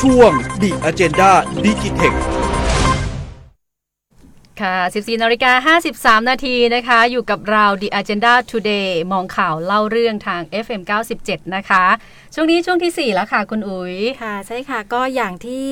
ช่วง The Agenda Digitech ค่ะ 14นาฬิกา53 นาทีนะคะ อยู่กับเรา The Agenda Today มองข่าวเล่าเรื่องทาง FM 97 นะคะ ช่วงนี้ช่วงที่ 4 แล้วค่ะ คุณอุ๋ย ค่ะ ใช่ค่ะ ก็อย่างที่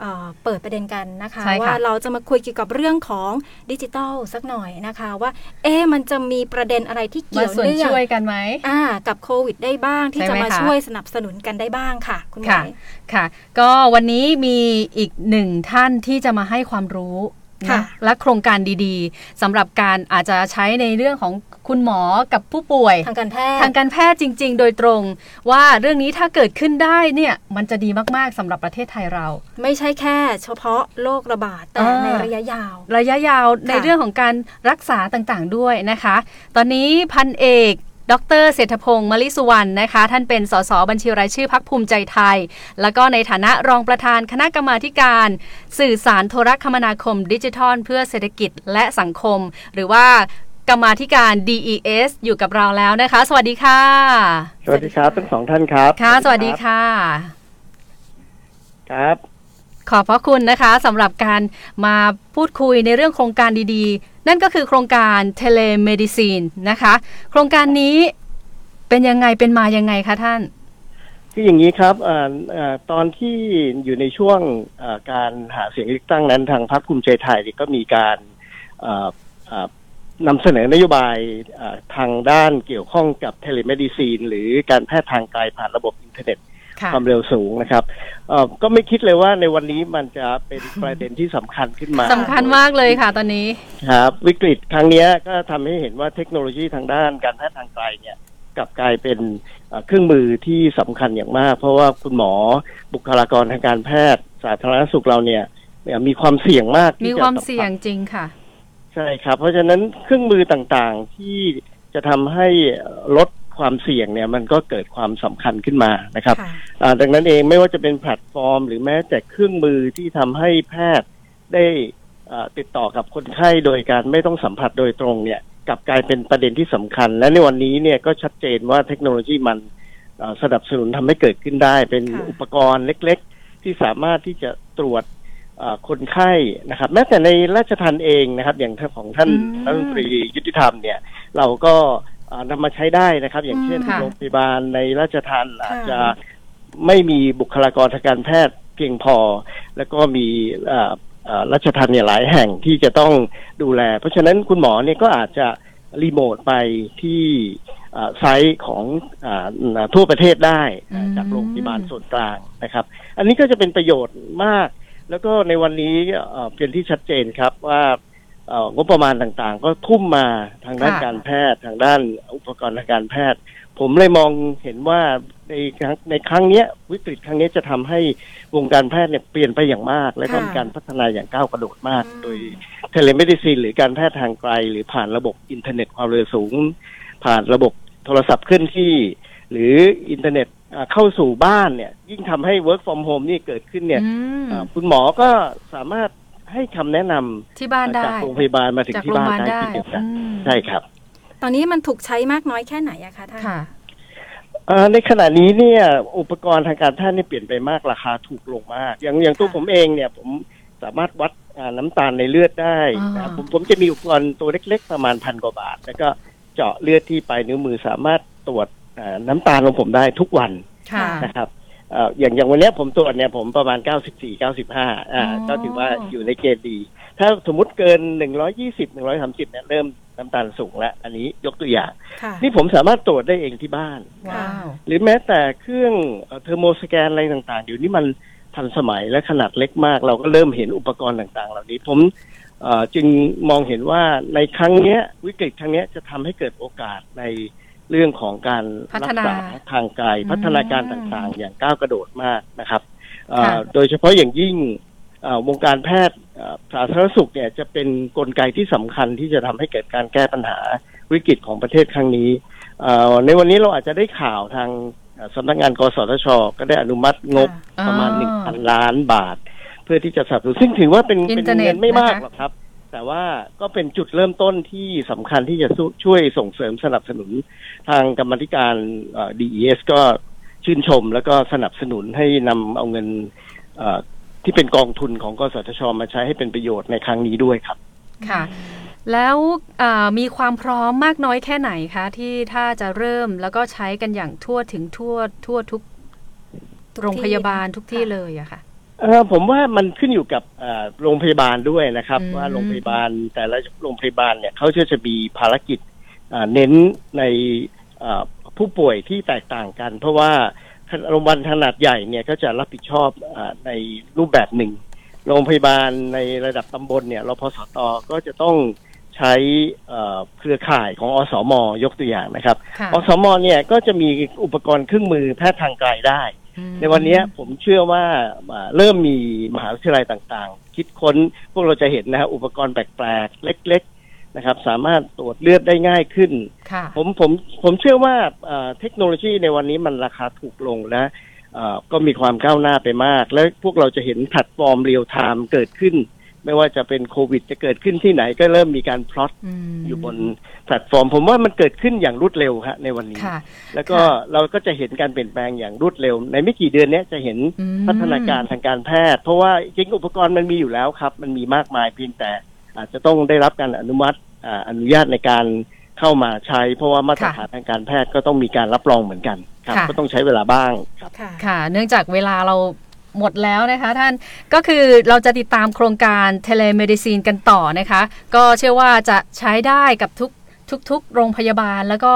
เอ่อเปิดประเด็นกันนะคะใช่ค่ะว่าเราจะมาคุยเกี่ยวกับเรื่องของดิจิทัลสักหน่อยนะคะ ว่า เอ๊ะมันจะมีประเด็นอะไรที่มาเกี่ยวส่วนเนื่องช่วยกันไหมอ่ากับโควิดได้บ้างที่ใช่จะไหมมาคะช่วยสนับสนุนกันได้บ้างค่ะ คุณหมค่ะวยค่ะ ก็วันนี้มีอีกหนึ่งท่านที่จะมาให้ความรู้นะค่ะและโครงการดีๆสำหรับการอาจจะใช้ในเรื่องของ คุณหมอกับผู้ป่วย ทางการแพทย์ทางการแพทย์จริง ๆ โดยตรง ว่าเรื่องนี้ถ้าเกิดขึ้นได้เนี่ยมันจะดีมากๆสำหรับประเทศไทยเรา ไม่ใช่แค่ เฉพาะโรคระบาดแต่อ่าในระยะยาว ระยะยาวในเรื่องของการรักษาต่างๆด้วยนะคะ ตอนนี้พันเอกดรเศรษฐพงศ์มลิสุวรรณนะคะ ท่านเป็นสสบัญชีรายชื่อพักภูมิใจไทย แล้วก็ในฐานะรองประธานคณะกรรมาธิการ สื่อสารโทรคมนาคมดิจิทัล เพื่อเศรษฐกิจและสังคม หรือว่า กรรมาธิการ DES อยู่กับเราแล้วนะคะ สวัสดีค่ะ สวัสดีครับทั้งสองท่านครับ ค่ะ สวัสดีค่ะ ครับ ขอบพระคุณนะคะสำหรับการมาพูดคุยในเรื่องโครงการดีๆ นั่นก็คือโครงการ telemedicine นะคะ โครงการนี้เป็นยังไงเป็นมายังไงคะท่านคืออย่างนี้ครับเอ่อเอ่อตอนที่อยู่ในช่วงเอ่อการหาเสียงเลือกตั้งนั้นทางพรรคภูมิใจไทยนี่ก็มีการเอ่อเอ่อ นำเสนอนโยบายเอ่อทางด้านเกี่ยวข้องกับ telemedicine หรือการแพทย์ทางไกลผ่านระบบอินเทอร์เน็ตค่ะความเร็วสูงนะครับเอ่อก็ไม่คิดเลยว่าในวันนี้มันจะเป็นประเด็นที่สำคัญขึ้นมาสำคัญมากเลยค่ะตอนนี้ครับวิกฤตครั้งเนี้ยก็ทำให้เห็นว่าเทคโนโลยีทางด้านการแพทย์ทางไกลเนี่ยกลับกลายเป็นเอ่อเครื่องมือที่สำคัญอย่างมาก เพราะว่าคุณหมอบุคลากรทางการแพทย์สาธารณสุขเราเนี่ยเนี่ยมีความเสี่ยงมากที่มีจะความสัผัสเสี่ยงจริงค่ะ ใช่ครับ เพราะฉะนั้นเครื่องมือต่างๆที่จะทำให้ลดความเสี่ยงเนี่ยมันก็เกิดความสำคัญขึ้นมานะครับค่ะอ่าดังนั้นเองไม่ว่าจะเป็นแพลตฟอร์ม หรือแม้แต่เครื่องมือที่ทำให้แพทย์ได้อ่าติดต่อกับคนไข้โดยการไม่ต้องสัมผัสโดยตรงเนี่ยกลับกลายเป็นประเด็นที่สำคัญ และในวันนี้เนี่ยก็ชัดเจนว่าเทคโนโลยีมันอ่าสนับสนุนทำให้เกิดขึ้นได้ เป็นค่ะอุปกรณ์เล็ก ๆ ที่สามารถที่จะตรวจอ่า คนไข้นะครับ แม้แต่ในราชทันเองนะครับ อย่างของท่านอืมรัฐมนตรียุติธรรมเนี่ย เราก็อ่านำมาใช้ได้นะครับ อย่างเช่นอืมค่ะโรงพยาบาลในราชทันอาจจะค่ะไม่มีบุคลากรทางการแพทย์เพียงพอ แล้วก็มีอ่าอ่าราชทันเนี่ยหลายแห่งที่จะต้องดูแล เพราะฉะนั้นคุณหมอเนี่ยก็อาจจะรีโมทไปที่อ่าไซต์ของอาทั่วประเทศได้อืมจากโรงพยาบาลส่วนกลางนะครับ อันนี้ก็จะเป็นประโยชน์มาก แล้วก็ในวันนี้เอ่อเป็นที่ชัดเจนครับว่าเอ่องบประมาณต่างๆ ก็ทุ่มมาทางด้านค่ะการแพทย์ทางด้านอุปกรณ์ทางการแพทย์ ผมเลยมองเห็นว่าในครั้งในครั้งเนี้ยวิกฤตครั้งเนี้ยจะทำให้วงการแพทย์เนี่ยเปลี่ยนไปอย่างมาก และก็ค่ะมีการพัฒนาอย่างก้าวกระโดดมากอืมโดย telemedicine หรือการแพทย์ทางไกล หรือผ่านระบบอินเทอร์เน็ตความเร็วสูง ผ่านระบบโทรศัพท์เคลื่อนที่ หรืออินเทอร์เน็ตอ่า เข้าสู่บ้านเนี่ย ยิ่งทำให้ work from home นี่เกิดขึ้นเนี่ยอืมอ่าคุณหมอก็สามารถให้คำแนะนำที่บ้านได้จากโรงพยาบาลมาถึงจากที่โรงพบ้ายานบาลได้ได้ที่เดียวกันอืมใช่ครับ ตอนนี้มันถูกใช้มากน้อยแค่ไหนอะคะท่านค่ะเอ่อในขณะนี้เนี่ย อุปกรณ์ทางการแพทย์เนี่ยเปลี่ยนไปมากราคาถูกลงมาก อย่างอย่างตัวค่ะผมเองเนี่ย ผมสามารถวัดอ่าน้ำตาลในเลือดได้อ่านะครับผมผมจะมีอุปกรณ์ตัวเล็ก ๆ ประมาณพันกว่าบาท แล้วก็เจาะเลือดที่ปลายนิ้วมือสามารถตรวจ อ่าน้ำตาลของผมได้ทุกวันค่ะนะครับเอ่ออย่างอย่างวันเนี้ยผมตรวจเนี่ยผมประมาณ 94 95อ่าอ๋อก็ถือว่าอยู่ในเกณฑ์ดี ถ้าสมมติเกิน 120 130เนี่ยเริ่มน้ำตาลสูงแล้ว อันนี้ยกตัวอย่างค่ะนี่ผมสามารถตรวจได้เองที่บ้านว้าวหรือแม้แต่เครื่องเทอร์โมสแกนอะไรต่างๆเดี๋ยวนี้มันทันสมัยและขนาดเล็กมาก เราก็เริ่มเห็นอุปกรณ์ต่างๆ เหล่านี้ผมเอ่อจึงมองเห็นว่าในครั้งเนี้ยวิกฤตครั้งเนี้ยจะทำให้เกิดโอกาสใน เรื่องของการพัรัฒกนาษาทางไกลอืมพัฒนาการต่างๆ อย่างก้าวกระโดดมากนะครับเอ่อค่ะโดยเฉพาะอย่างยิ่งเอ่อวงการแพทย์เอ่อสาธารณสุขเนี่ยจะเป็นนกลไกที่สำคัญที่จะทำให้เกิดการแก้ปัญหาวิกฤตของประเทศครั้งนี้เอ่อในวันนี้เราอาจจะได้ข่าวทางเอ่อสำนักงานกสทช ก็ได้อนุมัติงบค่ะประมาณอ๋อหนึ่งพันล้านบาท เพื่อที่จะสนับสนุนซึ่งถือว่าเป็นอิเป็นเทอร์เน็ตเงินไม่มากนะคะหรอกครับ แต่ว่าก็เป็นจุดเริ่มต้นที่สำคัญที่จะช่วยส่งเสริมสนับสนุนทางกรรมธิการเอ่อ DES ก็ชื่นชมแล้วก็สนับสนุนให้นำเอาเงินที่เป็นกองทุนของกสทช มาใช้ให้เป็นประโยชน์ในครั้งนี้ด้วยครับ ค่ะ แล้วมีความพร้อมมากน้อยแค่ไหนคะ ที่ถ้าจะเริ่มแล้วก็ใช้กันอย่างทั่วถึงทั่วทั่วทุกโรงพยาบาลทุกที่เลยอะค่ะ เออผมว่ามันขึ้นอยู่กับเอ่อโรงพยาบาลด้วยนะครับ อืม ว่าโรงพยาบาลแต่ละโรงพยาบาลเนี่ยเขาจะจะมีภารกิจอ่าเน้นในอ่าผู้ป่วยที่แตกต่างกัน เพราะว่าโรงพยาบาลขนาดใหญ่เนี่ยก็จะรับผิดชอบอาในรูปแบบหนึ่ง โรงพยาบาลในระดับตำบลเนี่ยรพสตก็จะต้องใช้เอ่อเครือข่ายของอสม ยกตัวอย่างนะครับ ค่ะ อสมเนี่ยก็จะมีอุปกรณ์เครื่องมือแพทย์ทางไกลได้อืม ในวันนี้ผมเชื่อว่าอ่าเริ่มมีมหาวิทยาลัยต่างๆ คิดค้นพวกเราจะเห็นนะฮะอุปกรณ์แปลกๆ เล็ก ๆนะครับ สามารถตรวจเลือดได้ง่ายขึ้นค่ะผมผมผมเชื่อว่าอ่าเทคโนโลยีในวันนี้มันราคาถูกลงนะอ่าก็มีความก้าวหน้าไปมาก และพวกเราจะเห็นแพลตฟอร์ม real-time เกิดขึ้น ไม่ว่าจะเป็นโควิดจะเกิดขึ้นที่ไหนก็เริ่มมีการ plot map อยู่บนแพลตฟอร์ม ผมว่ามันเกิดขึ้นอย่างรวดเร็วฮะในวันนี้ค่ะแล้วก็ค่ะเราก็จะเห็นการเปลี่ยนแปลงอย่างรวดเร็ว ในไม่กี่เดือนเนี้ยจะเห็นอืมพัฒนาการทางการแพทย์ เพราะว่าจริงๆอุปกรณ์มันมีอยู่แล้วครับ มันมีมากมายเพียงแต่ อาจจะต้องได้รับการอนุมัติอ่าอนุญาตในการเข้ามาใช้ เพราะว่ามาตรฐานทางการแพทย์ก็ต้องมีการรับรองเหมือนกันครับค่ะก็ต้องใช้เวลาบ้างครับค่ะค่ะเนื่องจากเวลาเรา หมดแล้วนะคะท่านก็คือเราจะติดตามโครงการ telemedicine กันต่อนะคะ ก็เชื่อว่าจะใช้ได้กับทุกทุกๆ โรงพยาบาลแล้วก็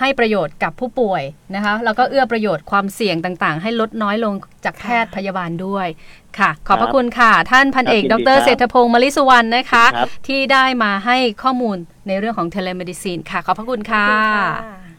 ให้ประโยชน์กับผู้ป่วยนะคะแล้วก็เอื้อประโยชน์ความเสี่ยงต่างๆ ให้ลดน้อยลงจากแพทย์พยาบาลด้วยค่ะ ขอบพระคุณค่ะ ท่านพันเอกครับยินดีครับเศรษฐพงศ์มะลิสุวรรณนะคะครับที่ได้มาให้ข้อมูลในเรื่องของ telemedicine ค่ะ ขอบพระคุณค่ะขอบคุณค่ะ